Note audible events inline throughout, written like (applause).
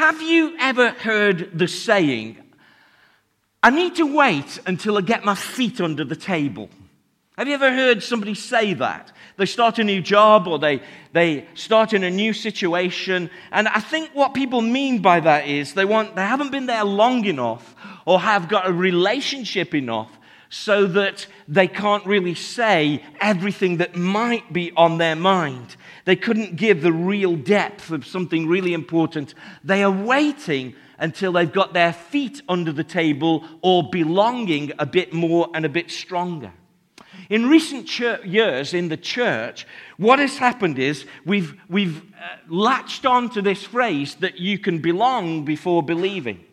Have you ever heard the saying, I need to wait until I get my feet under the table? Have you ever heard somebody say that? They start a new job or they, they start in a new situation. And I think what people mean by that is they, want, they haven't been there long enough or have got a relationship enough so that they can't really say everything that might be on their mind. They couldn't give the real depth of something really important. They are waiting until they've got their feet under the table or belonging a bit more and a bit stronger. In recent church, years in the church, what has happened is we've, we've uh, latched on to this phrase that you can belong before believing.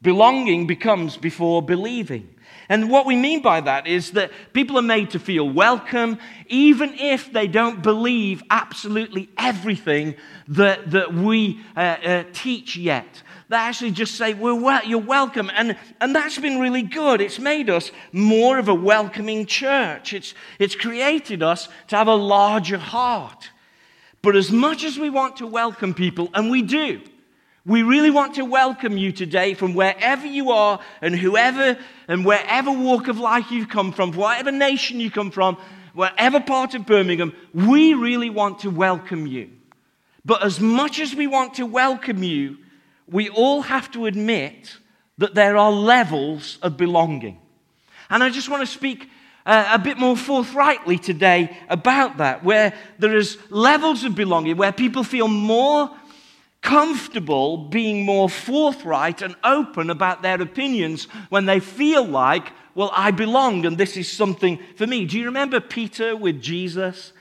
Belonging becomes before believing. And what we mean by that is that people are made to feel welcome, even if they don't believe absolutely everything that, that we uh, uh, teach yet. They actually just say, well, well, you're welcome. And, and that's been really good. It's made us more of a welcoming church, it's, it's created us to have a larger heart. But as much as we want to welcome people, and we do, we really want to welcome you today from wherever you are and whoever and wherever walk of life you've come from, whatever nation you come from, whatever part of Birmingham, we really want to welcome you. But as much as we want to welcome you, we all have to admit that there are levels of belonging. And I just want to speak uh, a bit more forthrightly today about that, where there is levels of belonging, where people feel more comfortable being more forthright and open about their opinions when they feel like, well, I belong and this is something for me. Do you remember Peter with Jesus?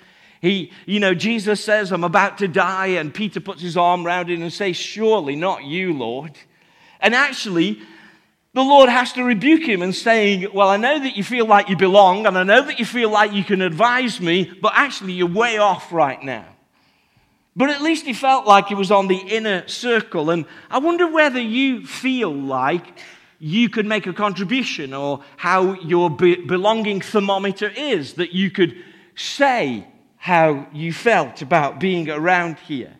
He, you know, Jesus says, I'm about to die, and Peter puts his arm around him and says, Surely not you, Lord. And actually, the Lord has to rebuke him and saying, Well, I know that you feel like you belong, and I know that you feel like you can advise me, but actually, you're way off right now. But at least he felt like he was on the inner circle. And I wonder whether you feel like you could make a contribution or how your be- belonging thermometer is, that you could say how you felt about being around here.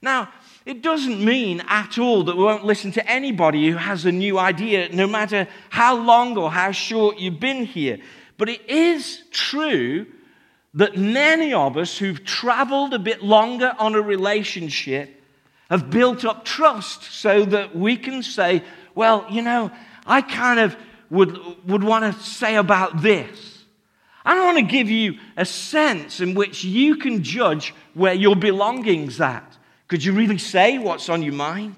Now, it doesn't mean at all that we won't listen to anybody who has a new idea, no matter how long or how short you've been here. But it is true that many of us who've traveled a bit longer on a relationship have built up trust so that we can say, well, you know, I kind of would, would want to say about this. I want to give you a sense in which you can judge where your belonging's at. Could you really say what's on your mind?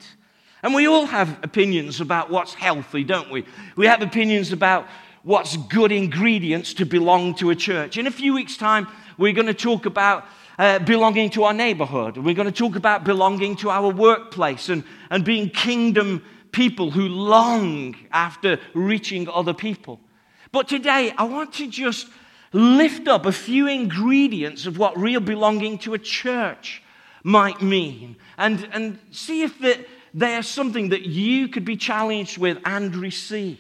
And we all have opinions about what's healthy, don't we? We have opinions about what's good ingredients to belong to a church. In a few weeks' time, we're going to talk about uh, belonging to our neighborhood. We're going to talk about belonging to our workplace and, and being kingdom people who long after reaching other people. But today, I want to just lift up a few ingredients of what real belonging to a church might mean and, and see if they are something that you could be challenged with and receive.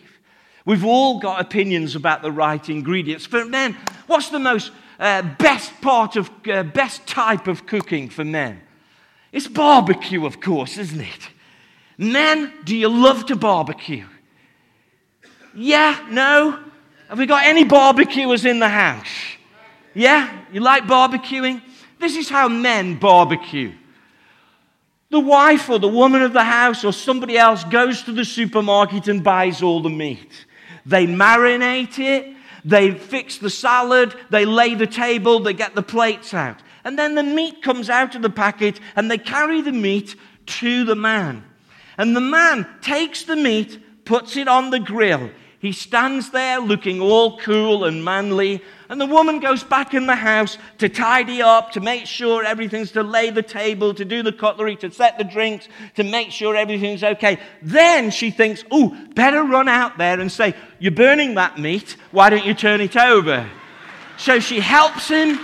We've all got opinions about the right ingredients. For men, what's the most uh, best part of, uh, best type of cooking for men? It's barbecue, of course, isn't it? Men, do you love to barbecue? Yeah? No? Have we got any barbecuers in the house? Yeah? You like barbecuing? This is how men barbecue. The wife or the woman of the house or somebody else goes to the supermarket and buys all the meat. They marinate it, they fix the salad, they lay the table, they get the plates out. And then the meat comes out of the packet and they carry the meat to the man. And the man takes the meat, puts it on the grill. He stands there looking all cool and manly, and the woman goes back in the house to tidy up, to make sure everything's to lay the table, to do the cutlery, to set the drinks, to make sure everything's okay. Then she thinks, oh, better run out there and say, You're burning that meat, why don't you turn it over? So she helps him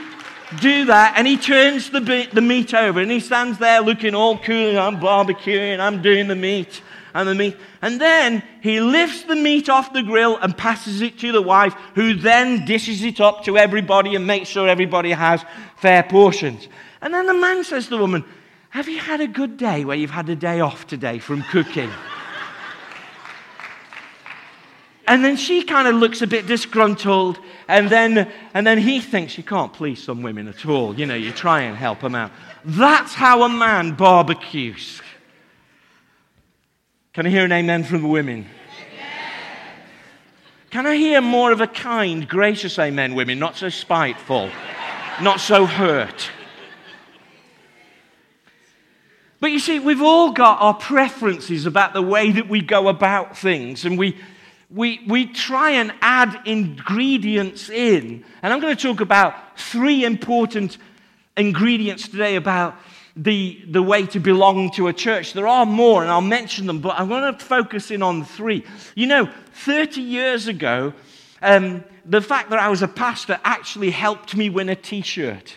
do that, and he turns the, the meat over, and he stands there looking all cool, I'm barbecuing, I'm doing the meat and the meat. And then he lifts the meat off the grill and passes it to the wife, who then dishes it up to everybody and makes sure everybody has fair portions. And then the man says to the woman, Have you had a good day where you've had a day off today from cooking? (laughs) and then she kind of looks a bit disgruntled, and then, and then he thinks you can't please some women at all. You know, you try and help them out. That's how a man barbecues. Can I hear an amen from the women? Can I hear more of a kind, gracious amen, women? Not so spiteful, not so hurt. But you see, we've all got our preferences about the way that we go about things, and we, we, we try and add ingredients in. And I'm going to talk about three important ingredients today about the, the way to belong to a church. There are more, and I'll mention them, but I want two focus in on three. You know, 30 years ago, um, the fact that I was a pastor actually helped me win a t shirt.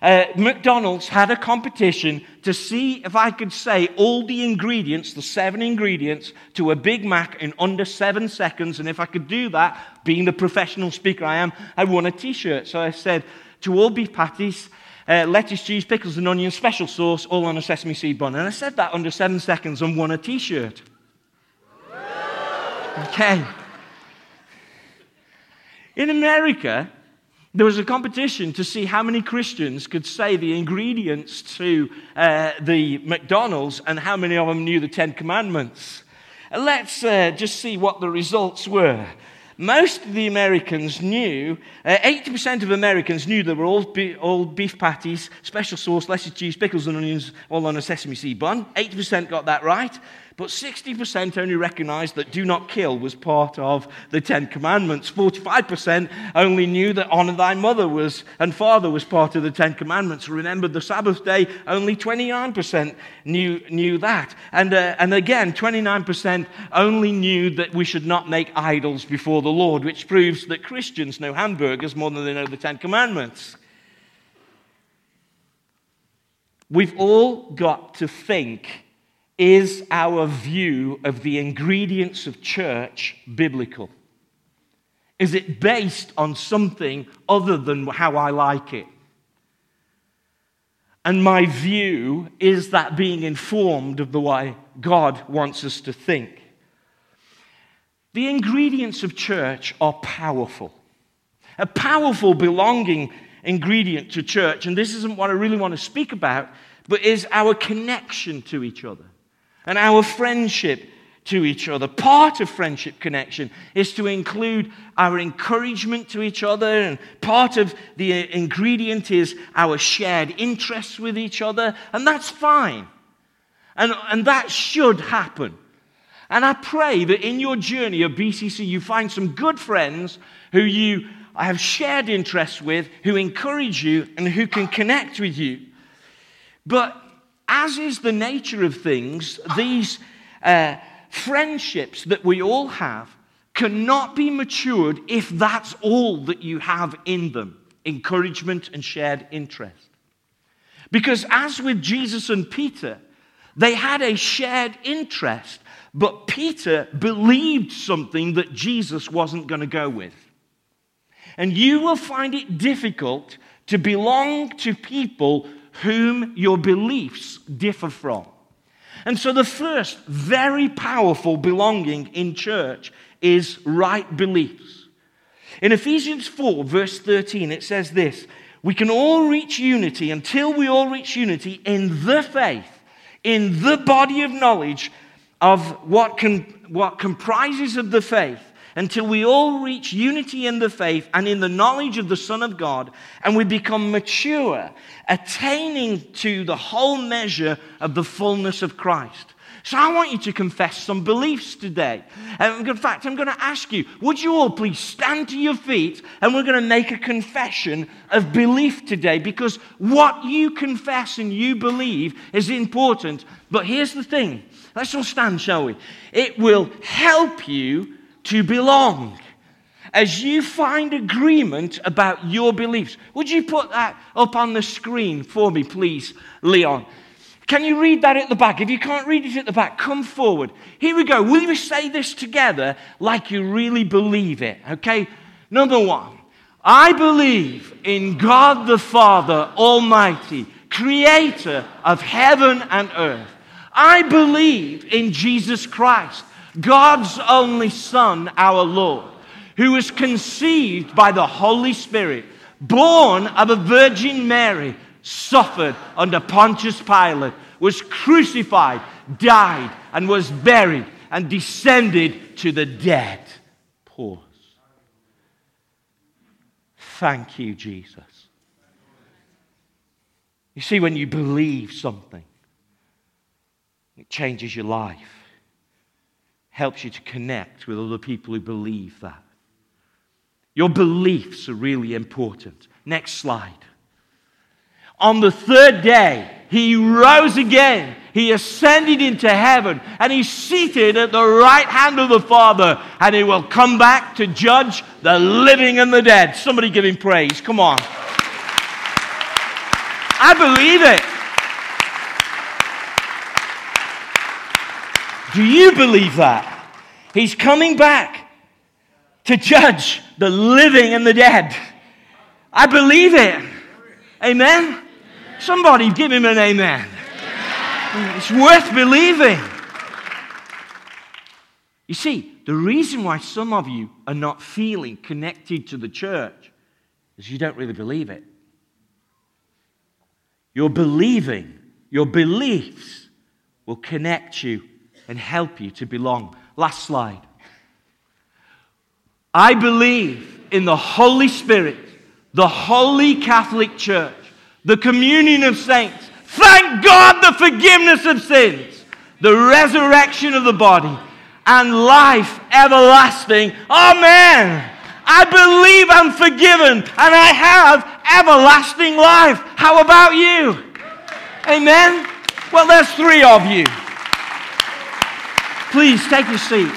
Uh, McDonald's had a competition to see if I could say all the ingredients, the seven ingredients, to a Big Mac in under seven seconds. And if I could do that, being the professional speaker I am, I won a t shirt. So I said, to all beef patties, uh, lettuce, cheese, pickles, and onion, special sauce, all on a sesame seed bun. And I said that under seven seconds and won a t shirt. Okay. In America, there was a competition to see how many Christians could say the ingredients to uh, the McDonald's and how many of them knew the Ten Commandments. Let's uh, just see what the results were. Most of the Americans knew, uh, 80% of Americans knew there were be, all beef patties, special sauce, lettuce, cheese, pickles, and onions, all on a sesame seed bun. 80% got that right. But 60% only recognized that do not kill was part of the Ten Commandments. 45% only knew that honor thy mother was and father was part of the Ten Commandments. Remember the Sabbath day, only 29% knew, knew that. And, uh, and again, 29% only knew that we should not make idols before the Lord, which proves that Christians know hamburgers more than they know the Ten Commandments. We've all got to think is our view of the ingredients of church biblical? Is it based on something other than how I like it? And my view is that being informed of the way God wants us to think. The ingredients of church are powerful. A powerful belonging ingredient to church, and this isn't what I really want to speak about, but is our connection to each other and our friendship to each other. Part of friendship connection is to include our encouragement to each other, and part of the uh, ingredient is our shared interests with each other, and that's fine. And, and that should happen. And I pray that in your journey of BCC, you find some good friends who you have shared interests with, who encourage you, and who can connect with you. But as is the nature of things, these uh, friendships that we all have cannot be matured if that's all that you have in them encouragement and shared interest. Because as with Jesus and Peter, they had a shared interest, but Peter believed something that Jesus wasn't going to go with. And you will find it difficult to belong to people whom your beliefs differ from. And so, the first very powerful belonging in church is right beliefs. In Ephesians 4, verse 13, it says this We can all reach unity until we all reach unity in the faith, in the body of knowledge of what, can, what comprises of the faith until we all reach unity in the faith and in the knowledge of the Son of God, and we become mature, attaining to the whole measure of the fullness of Christ. So I want you to confess some beliefs today. And in fact, I'm going to ask you, would you all please stand to your feet and we're going to make a confession of belief today because what you confess and you believe is important. But here's the thing. Let's all stand, shall we? It will help you to belong. As you find agreement about your beliefs, would you put that up on the screen for me, please, Leon? Can you read that at the back? If you can't read it at the back, come forward. Here we go. Will we say this together like you really believe it? Okay? Number one, I believe in God the Father Almighty creator of heaven and earth. I believe in Jesus Christ, God's only Son, our Lord, who was conceived by the Holy Spirit, born of a Virgin Mary, suffered under Pontius Pilate, was crucified, died, and was buried, and descended to the dead. Pause. Thank you, Jesus. You see, when you believe something, it changes your life, helps you to connect with other people who believe that. Your beliefs are really important. Next slide. On the third day, he rose again. He ascended into heaven and he's seated at the right hand of the Father and he will come back to judge the living and the dead. Somebody give him praise. Come on. I believe it. Do you believe that? He's coming back to judge the living and the dead. I believe it. Amen? Somebody give him an amen. It's worth believing. You see, the reason why some of you are not feeling connected to the church is you don't really believe it. Your believing, your beliefs will connect you and help you to belong. Last slide. I believe in the Holy Spirit, the Holy Catholic Church, the communion of saints. Thank God the forgiveness of sins, the resurrection of the body, and life everlasting. Amen. I believe I'm forgiven and I have everlasting life. How about you? Amen? Well, there's three of you. Please take a seat.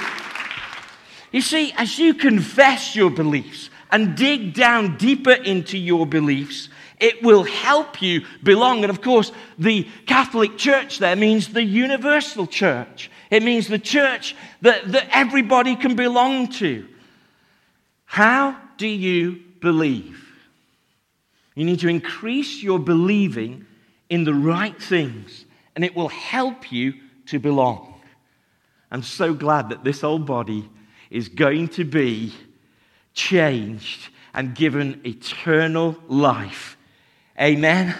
You see, as you confess your beliefs and dig down deeper into your beliefs, it will help you belong. And of course, the Catholic Church there means the universal church. It means the church that, that everybody can belong to. How do you believe? You need to increase your believing in the right things, and it will help you to belong. I'm so glad that this old body is going to be changed and given eternal life. Amen?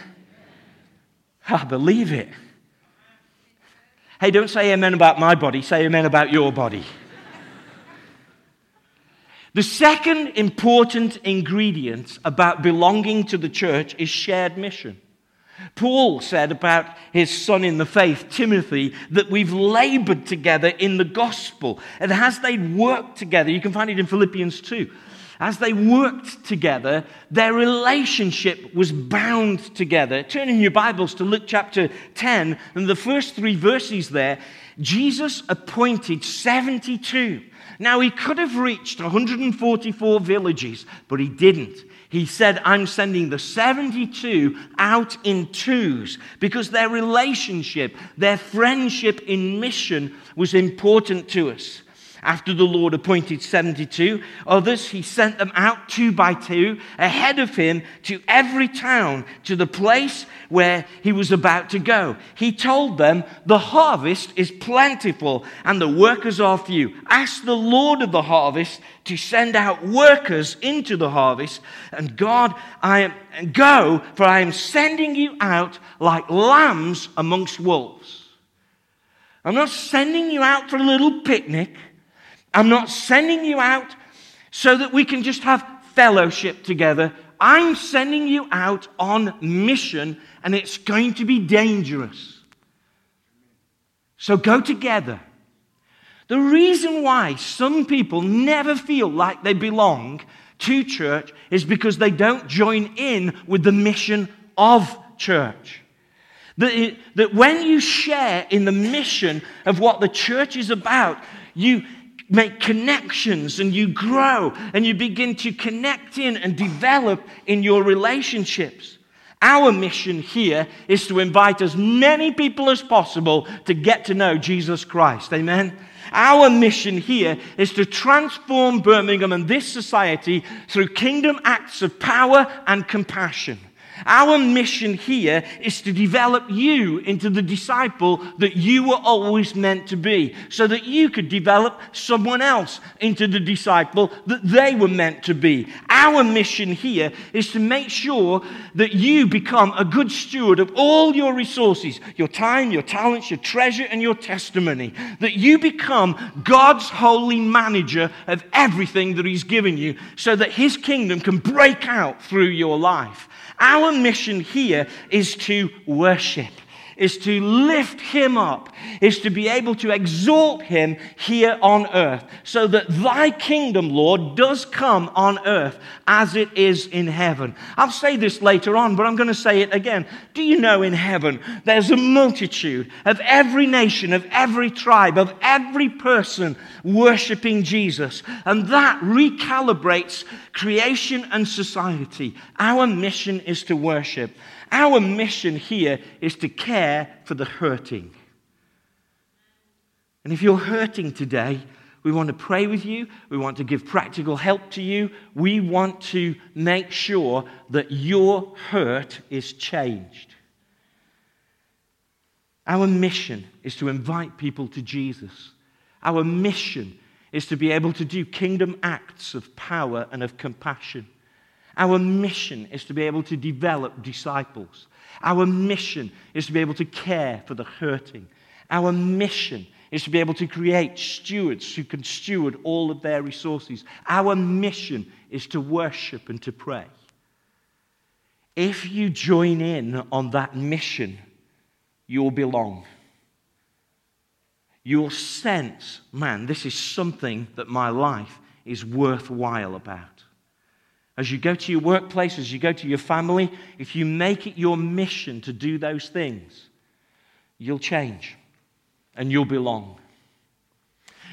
I believe it. Hey, don't say amen about my body, say amen about your body. The second important ingredient about belonging to the church is shared mission. Paul said about his son in the faith, Timothy, that we've labored together in the gospel. And as they worked together, you can find it in Philippians 2. As they worked together, their relationship was bound together. Turn in your Bibles to Luke chapter 10, and the first three verses there, Jesus appointed 72 now, he could have reached 144 villages, but he didn't. He said, I'm sending the 72 out in twos because their relationship, their friendship in mission was important to us. After the Lord appointed 72 others, he sent them out two by two ahead of him to every town, to the place where he was about to go. He told them, The harvest is plentiful and the workers are few. Ask the Lord of the harvest to send out workers into the harvest. And God, I am, go, for I am sending you out like lambs amongst wolves. I'm not sending you out for a little picnic. I'm not sending you out so that we can just have fellowship together. I'm sending you out on mission, and it's going to be dangerous. So go together. The reason why some people never feel like they belong to church is because they don't join in with the mission of church. That, it, that when you share in the mission of what the church is about, you, make connections and you grow and you begin to connect in and develop in your relationships. Our mission here is to invite as many people as possible to get to know Jesus Christ. Amen. Our mission here is to transform Birmingham and this society through kingdom acts of power and compassion. Our mission here is to develop you into the disciple that you were always meant to be, so that you could develop someone else into the disciple that they were meant to be. Our mission here is to make sure that you become a good steward of all your resources your time, your talents, your treasure, and your testimony. That you become God's holy manager of everything that He's given you, so that His kingdom can break out through your life. Our mission here is to worship is to lift him up, is to be able to exalt him here on earth, so that thy kingdom, Lord, does come on earth as it is in heaven. I'll say this later on, but I'm going to say it again. Do you know in heaven there's a multitude of every nation, of every tribe, of every person worshiping Jesus? And that recalibrates creation and society. Our mission is to worship. Our mission here is to care for the hurting. And if you're hurting today, we want to pray with you. We want to give practical help to you. We want to make sure that your hurt is changed. Our mission is to invite people to Jesus. Our mission is to be able to do kingdom acts of power and of compassion. Our mission is to be able to develop disciples. Our mission is to be able to care for the hurting. Our mission is to be able to create stewards who can steward all of their resources. Our mission is to worship and to pray. If you join in on that mission, you'll belong. You'll sense, man, this is something that my life is worthwhile about. As you go to your workplace, as you go to your family, if you make it your mission to do those things, you'll change and you'll belong.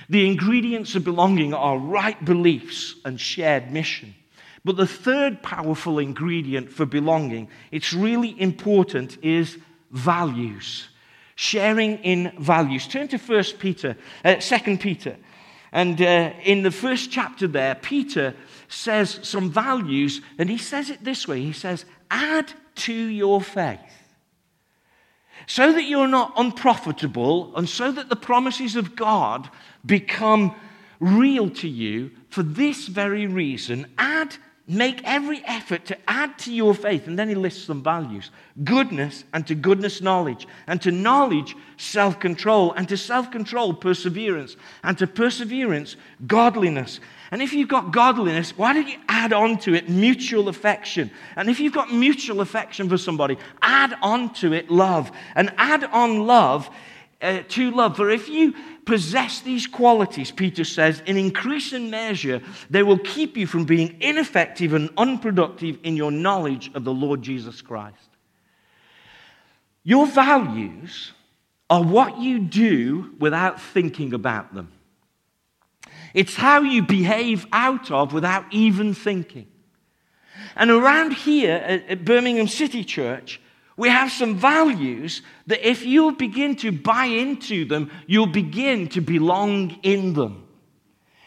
The ingredients of belonging are right beliefs and shared mission. But the third powerful ingredient for belonging, it's really important, is values. Sharing in values. Turn to 1 Peter, uh, 2 Peter. And uh, in the first chapter there, Peter says some values, and he says it this way He says, add to your faith. So that you're not unprofitable, and so that the promises of God become real to you, for this very reason, add Make every effort to add to your faith. And then he lists some values goodness, and to goodness, knowledge, and to knowledge, self control, and to self control, perseverance, and to perseverance, godliness. And if you've got godliness, why don't you add on to it mutual affection? And if you've got mutual affection for somebody, add on to it love. And add on love uh, to love. For if you possess these qualities, Peter says, in increasing measure, they will keep you from being ineffective and unproductive in your knowledge of the Lord Jesus Christ. Your values are what you do without thinking about them. It's how you behave out of without even thinking. And around here at Birmingham City Church, we have some values that if you begin to buy into them, you'll begin to belong in them.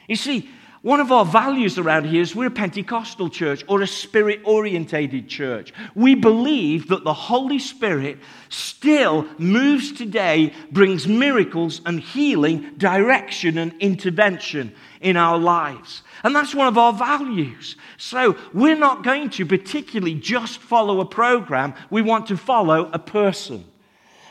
You see, one of our values around here is we're a Pentecostal church or a spirit orientated church. We believe that the Holy Spirit still moves today, brings miracles and healing, direction and intervention in our lives. And that's one of our values. So we're not going to particularly just follow a program, we want to follow a person.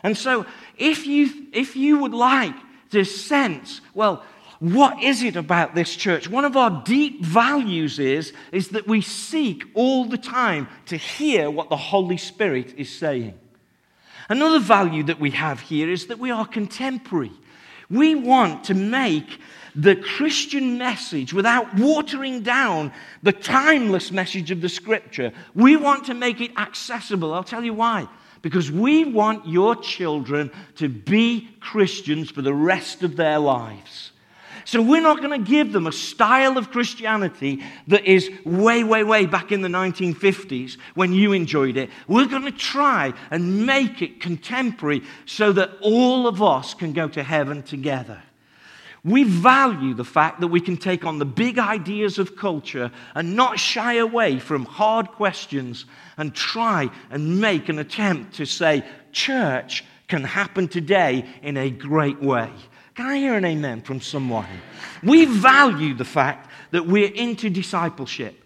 And so if you, if you would like to sense, well, what is it about this church? One of our deep values is, is that we seek all the time to hear what the Holy Spirit is saying. Another value that we have here is that we are contemporary. We want to make the Christian message without watering down the timeless message of the scripture. We want to make it accessible. I'll tell you why. Because we want your children to be Christians for the rest of their lives. So we're not going to give them a style of Christianity that is way, way, way back in the 1950s when you enjoyed it. We're going to try and make it contemporary so that all of us can go to heaven together. We value the fact that we can take on the big ideas of culture and not shy away from hard questions and try and make an attempt to say, church can happen today in a great way. Can I hear an amen from someone? We value the fact that we're into discipleship.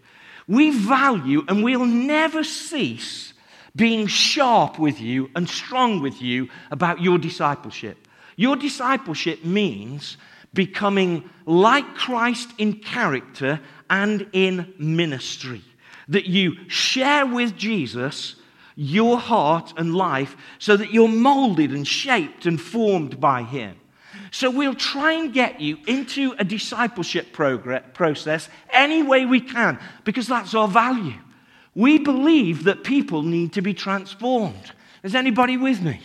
We value and we'll never cease being sharp with you and strong with you about your discipleship. Your discipleship means becoming like Christ in character and in ministry. That you share with Jesus your heart and life so that you're molded and shaped and formed by Him. So we'll try and get you into a discipleship process any way we can because that's our value. We believe that people need to be transformed. Is anybody with me?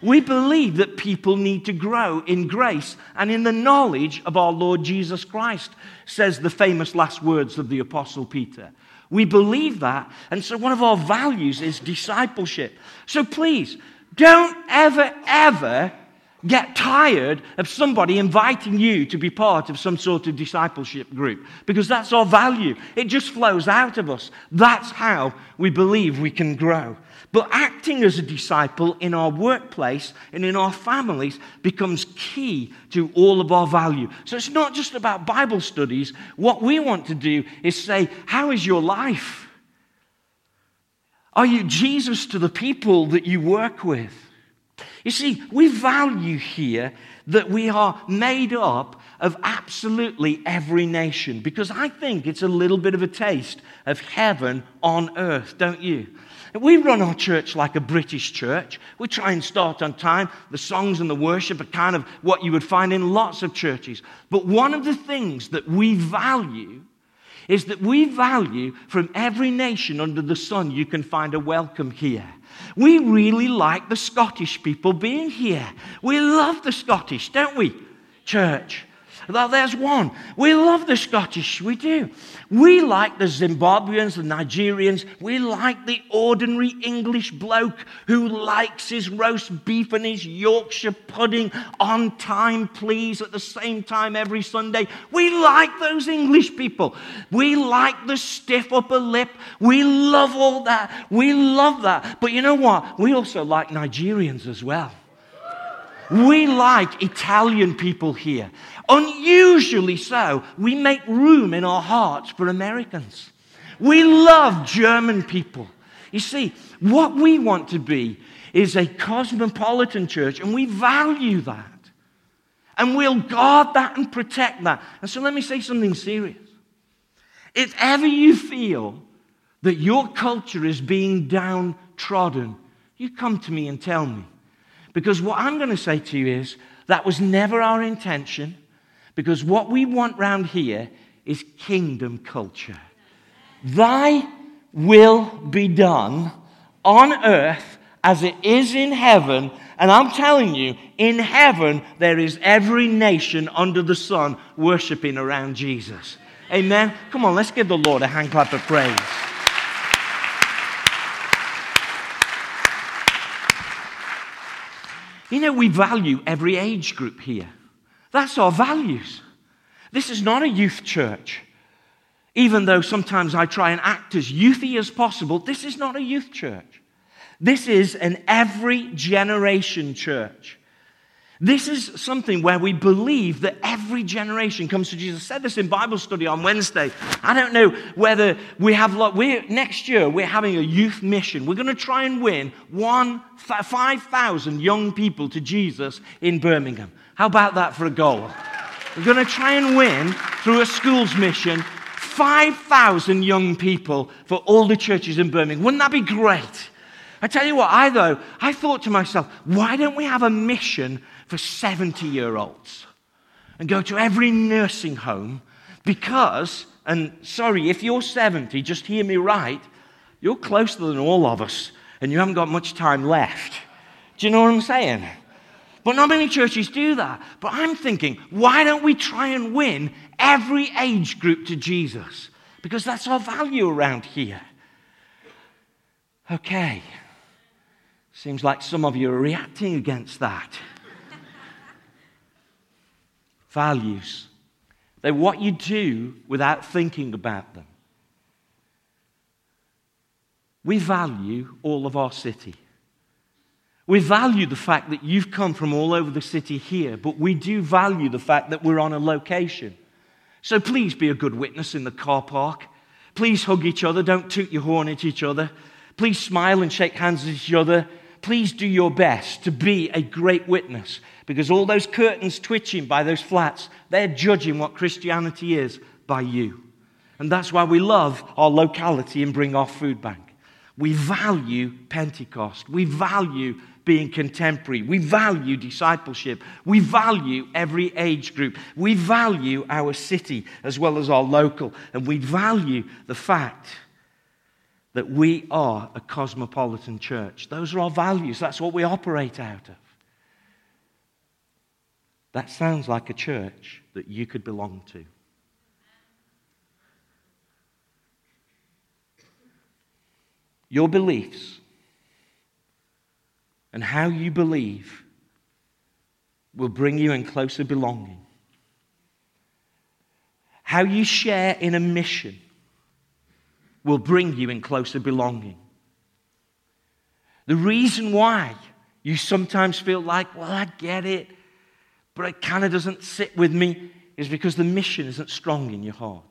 We believe that people need to grow in grace and in the knowledge of our Lord Jesus Christ, says the famous last words of the Apostle Peter. We believe that. And so one of our values is discipleship. So please, don't ever, ever get tired of somebody inviting you to be part of some sort of discipleship group because that's our value. It just flows out of us. That's how we believe we can grow. But acting as a disciple in our workplace and in our families becomes key to all of our value. So it's not just about Bible studies. What we want to do is say, How is your life? Are you Jesus to the people that you work with? You see, we value here that we are made up of absolutely every nation because I think it's a little bit of a taste of heaven on earth, don't you? We run our church like a British church. We try and start on time. The songs and the worship are kind of what you would find in lots of churches. But one of the things that we value is that we value from every nation under the sun, you can find a welcome here. We really like the Scottish people being here. We love the Scottish, don't we? Church. Well, there's one. We love the Scottish, we do. We like the Zimbabweans, the Nigerians. We like the ordinary English bloke who likes his roast beef and his Yorkshire pudding on time, please, at the same time every Sunday. We like those English people. We like the stiff upper lip. We love all that. We love that. But you know what? We also like Nigerians as well. We like Italian people here. Unusually so, we make room in our hearts for Americans. We love German people. You see, what we want to be is a cosmopolitan church, and we value that. And we'll guard that and protect that. And so let me say something serious. If ever you feel that your culture is being downtrodden, you come to me and tell me. Because what I'm going to say to you is that was never our intention. Because what we want round here is kingdom culture. Thy will be done on earth as it is in heaven. And I'm telling you, in heaven, there is every nation under the sun worshiping around Jesus. Amen. Come on, let's give the Lord a hand clap of praise. You know, we value every age group here. That's our values. This is not a youth church. Even though sometimes I try and act as youthy as possible, this is not a youth church. This is an every generation church. This is something where we believe that every generation comes to Jesus. I said this in Bible study on Wednesday. I don't know whether we have, we're, next year, we're having a youth mission. We're going to try and win one, 5,000 young people to Jesus in Birmingham. How about that for a goal? We're going to try and win through a schools mission 5,000 young people for all the churches in Birmingham. Wouldn't that be great? I tell you what, I though, I thought to myself, why don't we have a mission for 70 year olds and go to every nursing home? Because, and sorry, if you're 70, just hear me right, you're closer than all of us and you haven't got much time left. Do you know what I'm saying? But not many churches do that. But I'm thinking, why don't we try and win every age group to Jesus? Because that's our value around here. Okay. Seems like some of you are reacting against that. (laughs) Values. They're what you do without thinking about them. We value all of our city. We value the fact that you've come from all over the city here, but we do value the fact that we're on a location. So please be a good witness in the car park. Please hug each other. Don't toot your horn at each other. Please smile and shake hands with each other. Please do your best to be a great witness because all those curtains twitching by those flats, they're judging what Christianity is by you. And that's why we love our locality and bring our food bank. We value Pentecost. We value being contemporary. We value discipleship. We value every age group. We value our city as well as our local. And we value the fact that we are a cosmopolitan church. Those are our values. That's what we operate out of. That sounds like a church that you could belong to. Your beliefs and how you believe will bring you in closer belonging. How you share in a mission will bring you in closer belonging. The reason why you sometimes feel like, well, I get it, but it kind of doesn't sit with me, is because the mission isn't strong in your heart.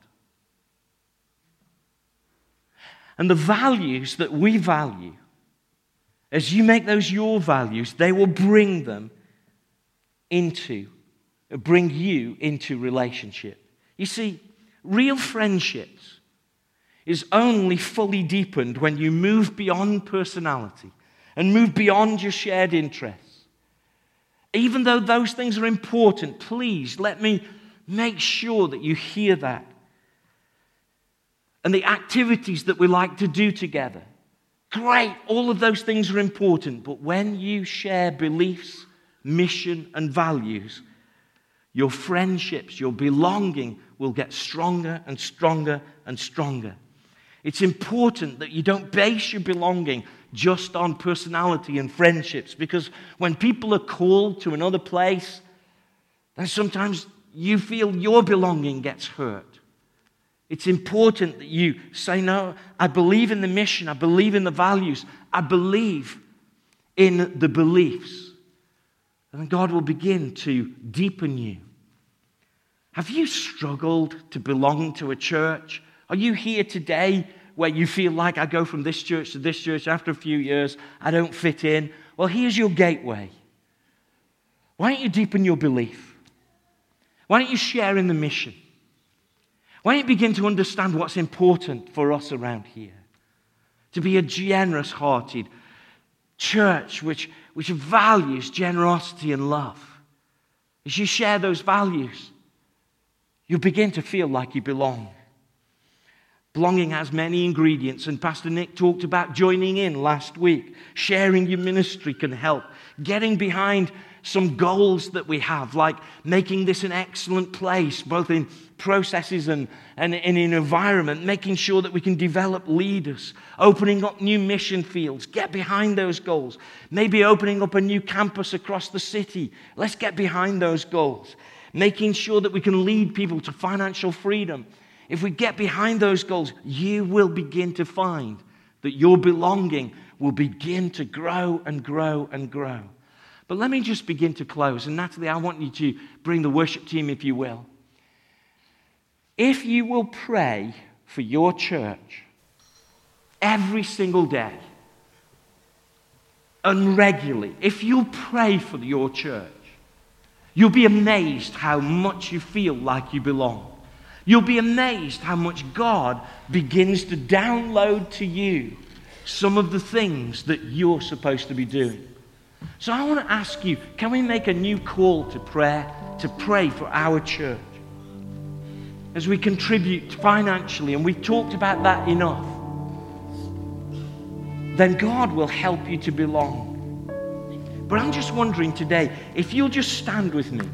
And the values that we value as you make those your values, they will bring them into, bring you into relationship. You see, real friendships is only fully deepened when you move beyond personality and move beyond your shared interests. Even though those things are important, please let me make sure that you hear that. And the activities that we like to do together Great, all of those things are important, but when you share beliefs, mission, and values, your friendships, your belonging will get stronger and stronger and stronger. It's important that you don't base your belonging just on personality and friendships because when people are called to another place, then sometimes you feel your belonging gets hurt. It's important that you say, No, I believe in the mission, I believe in the values, I believe in the beliefs. And God will begin to deepen you. Have you struggled to belong to a church? Are you here today where you feel like I go from this church to this church after a few years, I don't fit in? Well, here's your gateway. Why don't you deepen your belief? Why don't you share in the mission? Why don't you begin to understand what's important for us around here? To be a generous hearted church which, which values generosity and love. As you share those values, you begin to feel like you belong. Belonging has many ingredients, and Pastor Nick talked about joining in last week. Sharing your ministry can help. Getting behind some goals that we have, like making this an excellent place, both in processes and, and, in environment, making sure that we can develop leaders, opening up new mission fields, get behind those goals, maybe opening up a new campus across the city. Let's get behind those goals, making sure that we can lead people to financial freedom. If we get behind those goals, you will begin to find that your belonging will begin to grow and grow and grow. But let me just begin to close. And Natalie, I want you to bring the worship team, if you will. If you will pray for your church every single day and regularly, if you'll pray for your church, you'll be amazed how much you feel like you belong. You'll be amazed how much God begins to download to you some of the things that you're supposed to be doing. So I want to ask you can we make a new call to prayer, to pray for our church? As we contribute financially, and we've talked about that enough, then God will help you to belong. But I'm just wondering today if you'll just stand with me.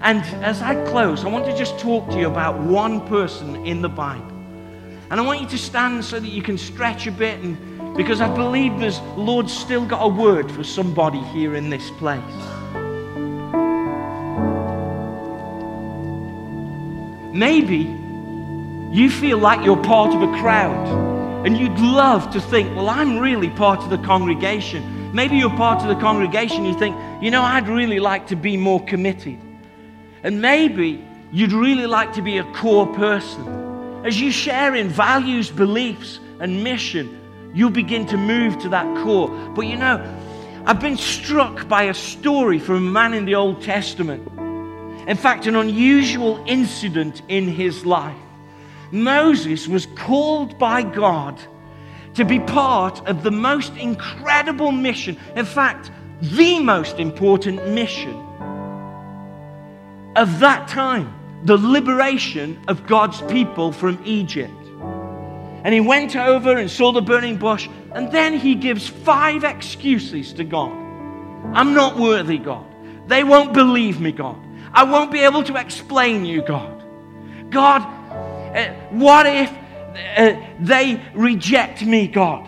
And as I close, I want to just talk to you about one person in the Bible. And I want you to stand so that you can stretch a bit and because I believe the Lord's still got a word for somebody here in this place. Maybe you feel like you're part of a crowd and you'd love to think, well, I'm really part of the congregation. Maybe you're part of the congregation, you think, you know, I'd really like to be more committed. And maybe you'd really like to be a core person. As you share in values, beliefs, and mission, you'll begin to move to that core. But you know, I've been struck by a story from a man in the Old Testament. In fact, an unusual incident in his life. Moses was called by God to be part of the most incredible mission. In fact, the most important mission of that time the liberation of God's people from Egypt. And he went over and saw the burning bush, and then he gives five excuses to God. I'm not worthy, God. They won't believe me, God. I won't be able to explain you, God. God, uh, what if uh, they reject me, God?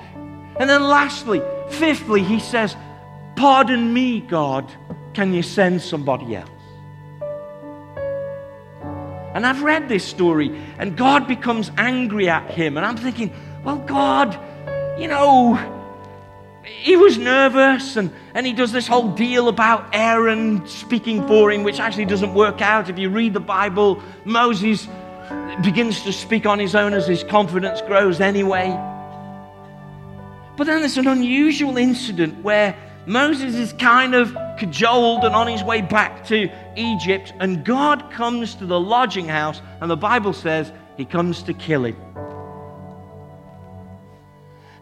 And then lastly, fifthly, he says, Pardon me, God. Can you send somebody else? And I've read this story, and God becomes angry at him. And I'm thinking, well, God, you know, he was nervous, and, and he does this whole deal about Aaron speaking for him, which actually doesn't work out. If you read the Bible, Moses begins to speak on his own as his confidence grows anyway. But then there's an unusual incident where Moses is kind of cajoled and on his way back to Egypt, and God comes to the lodging house, and the Bible says he comes to kill him.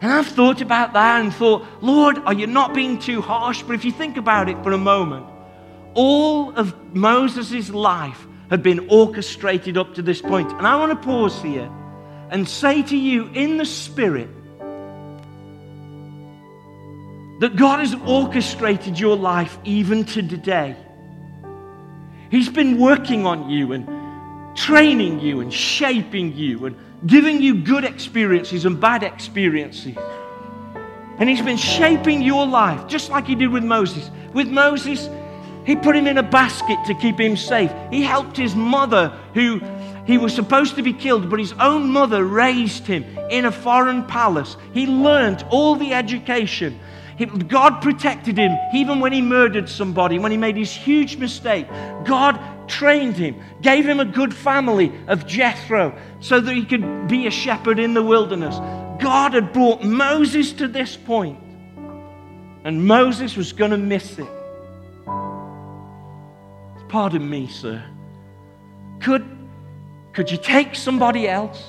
And I've thought about that and thought, Lord, are you not being too harsh? But if you think about it for a moment, all of Moses' life had been orchestrated up to this point. And I want to pause here and say to you in the Spirit, that God has orchestrated your life even to today. He's been working on you and training you and shaping you and giving you good experiences and bad experiences. And He's been shaping your life just like He did with Moses. With Moses, He put him in a basket to keep him safe. He helped his mother, who he was supposed to be killed, but his own mother raised him in a foreign palace. He learned all the education God protected him even when he murdered somebody, when he made his huge mistake. God trained him, gave him a good family of Jethro so that he could be a shepherd in the wilderness. God had brought Moses to this point, and Moses was going to miss it. Pardon me, sir. Could, could you take somebody else?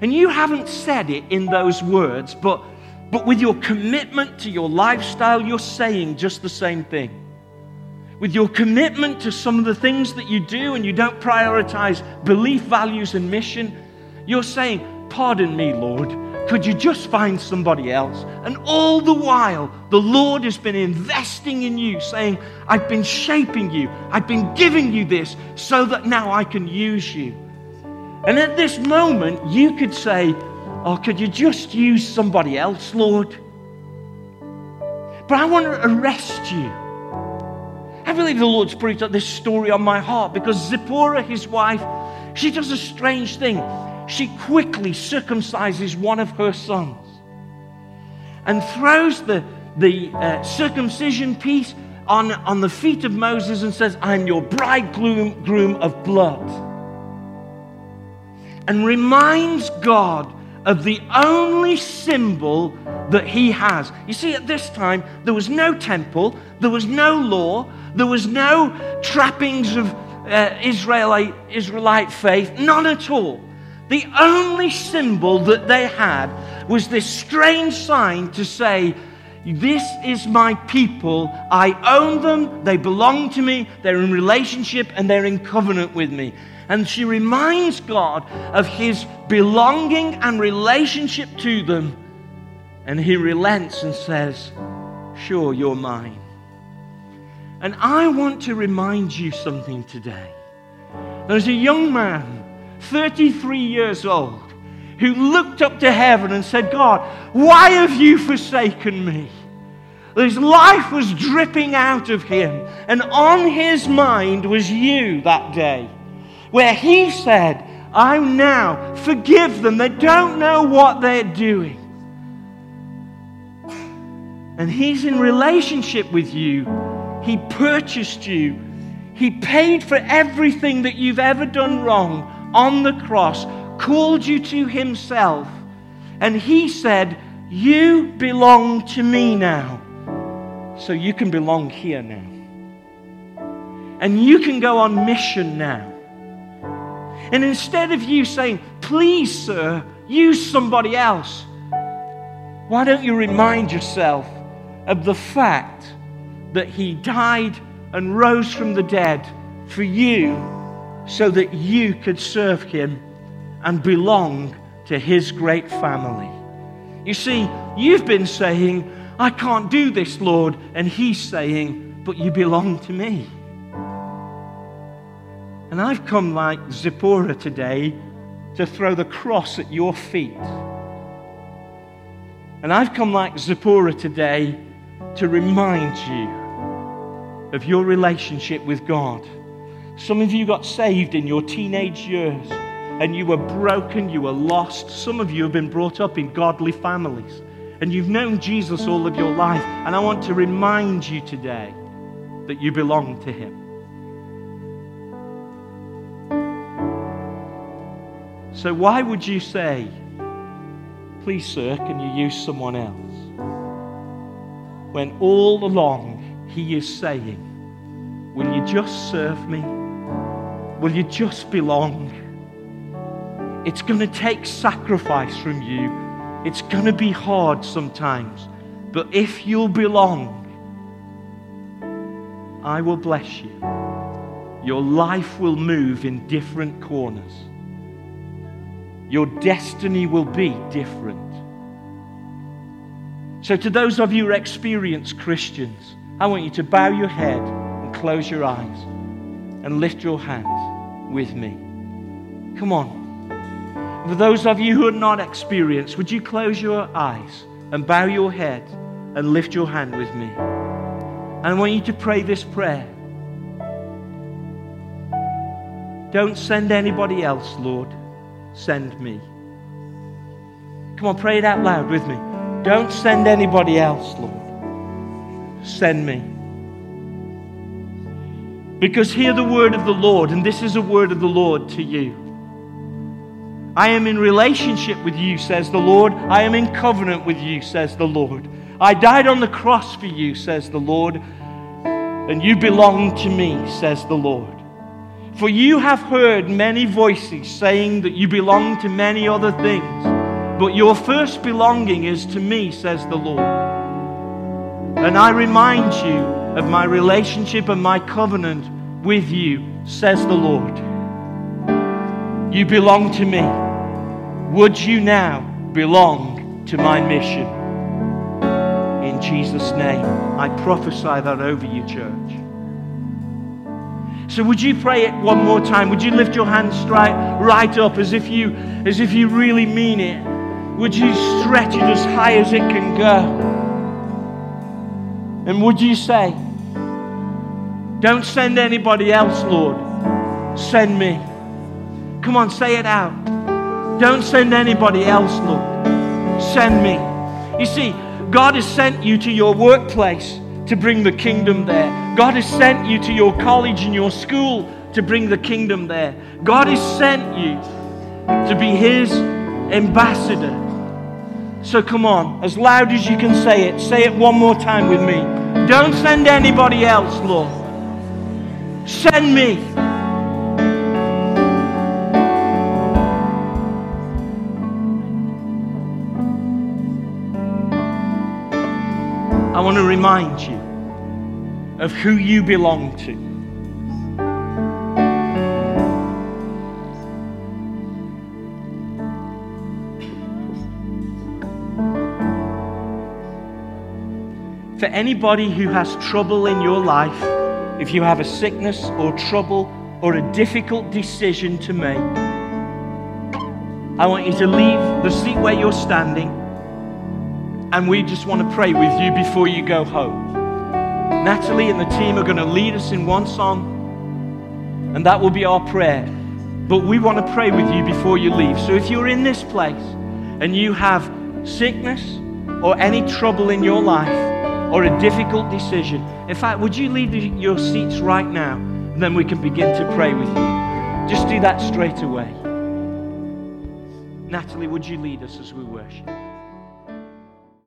And you haven't said it in those words, but but with your commitment to your lifestyle, you're saying just the same thing. With your commitment to some of the things that you do and you don't prioritize belief, values, and mission, you're saying, Pardon me, Lord, could you just find somebody else? And all the while, the Lord has been investing in you, saying, I've been shaping you, I've been giving you this so that now I can use you. And at this moment, you could say, Oh, could you just use somebody else, Lord? But I want to arrest you. I believe the Lord's put this story on my heart because Zipporah, his wife, she does a strange thing. She quickly circumcises one of her sons and throws the, the uh, circumcision piece on, on the feet of Moses and says, I'm your bridegroom groom of blood. And reminds God of the only symbol that he has. You see, at this time, there was no temple, there was no law, there was no trappings of uh, Israelite, Israelite faith, none at all. The only symbol that they had was this strange sign to say, This is my people. I own them. They belong to me. They're in relationship and they're in covenant with me. And she reminds God of his belonging and relationship to them. And he relents and says, Sure, you're mine. And I want to remind you something today. There's a young man, 33 years old, who looked up to heaven and said, God, why have you forsaken me? His life was dripping out of him, and on his mind was you that day. Where he said, I now forgive them. They don't know what they're doing. And he's in relationship with you. He purchased you. He paid for everything that you've ever done wrong on the cross, called you to himself. And he said, You belong to me now. So you can belong here now. And you can go on mission now. And instead of you saying, Please, sir, use somebody else, why don't you remind yourself of the fact that he died and rose from the dead for you so that you could serve him and belong to his great family? You see, you've been saying, I can't do this, Lord. And he's saying, But you belong to me. And I've come like Zipporah today to throw the cross at your feet. And I've come like Zipporah today to remind you of your relationship with God. Some of you got saved in your teenage years and you were broken, you were lost. Some of you have been brought up in godly families and you've known Jesus all of your life. And I want to remind you today that you belong to Him. So, why would you say, Please, sir, can you use someone else? When all along He is saying, Will you just serve me? Will you just belong? It's going to take sacrifice from you. It's going to be hard sometimes. But if you'll belong, I will bless you. Your life will move in different corners. Your destiny will be different. So, to those of you who are experienced Christians, I want you to bow your head and close your eyes and lift your hands with me. Come on. For those of you who are not experienced, would you close your eyes and bow your head and lift your hand with me? And I want you to pray this prayer. Don't send anybody else, Lord send me. Come on, pray it out loud with me. Don't send anybody else, Lord. Send me. Because hear the word of the Lord, and this is a word of the Lord to you. I am in relationship with you, says the Lord. I am in covenant with you, says the Lord. I died on the cross for you, says the Lord, and you belong to me, says the Lord. For you have heard many voices saying that you belong to many other things, but your first belonging is to me, says the Lord. And I remind you of my relationship and my covenant with you, says the Lord. You belong to me. Would you now belong to my mission? In Jesus' name, I prophesy that over you, church. So would you pray it one more time? Would you lift your hands right, right up as if you as if you really mean it? Would you stretch it as high as it can go? And would you say, Don't send anybody else, Lord. Send me. Come on, say it out. Don't send anybody else, Lord. Send me. You see, God has sent you to your workplace to bring the kingdom there. God has sent you to your college and your school to bring the kingdom there. God has sent you to be His ambassador. So come on, as loud as you can say it, say it one more time with me. Don't send anybody else, Lord. Send me. I want to remind you of who you belong to. For anybody who has trouble in your life, if you have a sickness or trouble or a difficult decision to make, I want you to leave the seat where you're standing and we just want to pray with you before you go home. Natalie and the team are going to lead us in one song, and that will be our prayer. But we want to pray with you before you leave. So if you're in this place and you have sickness or any trouble in your life or a difficult decision, in fact, would you leave your seats right now? And then we can begin to pray with you. Just do that straight away. Natalie, would you lead us as we worship?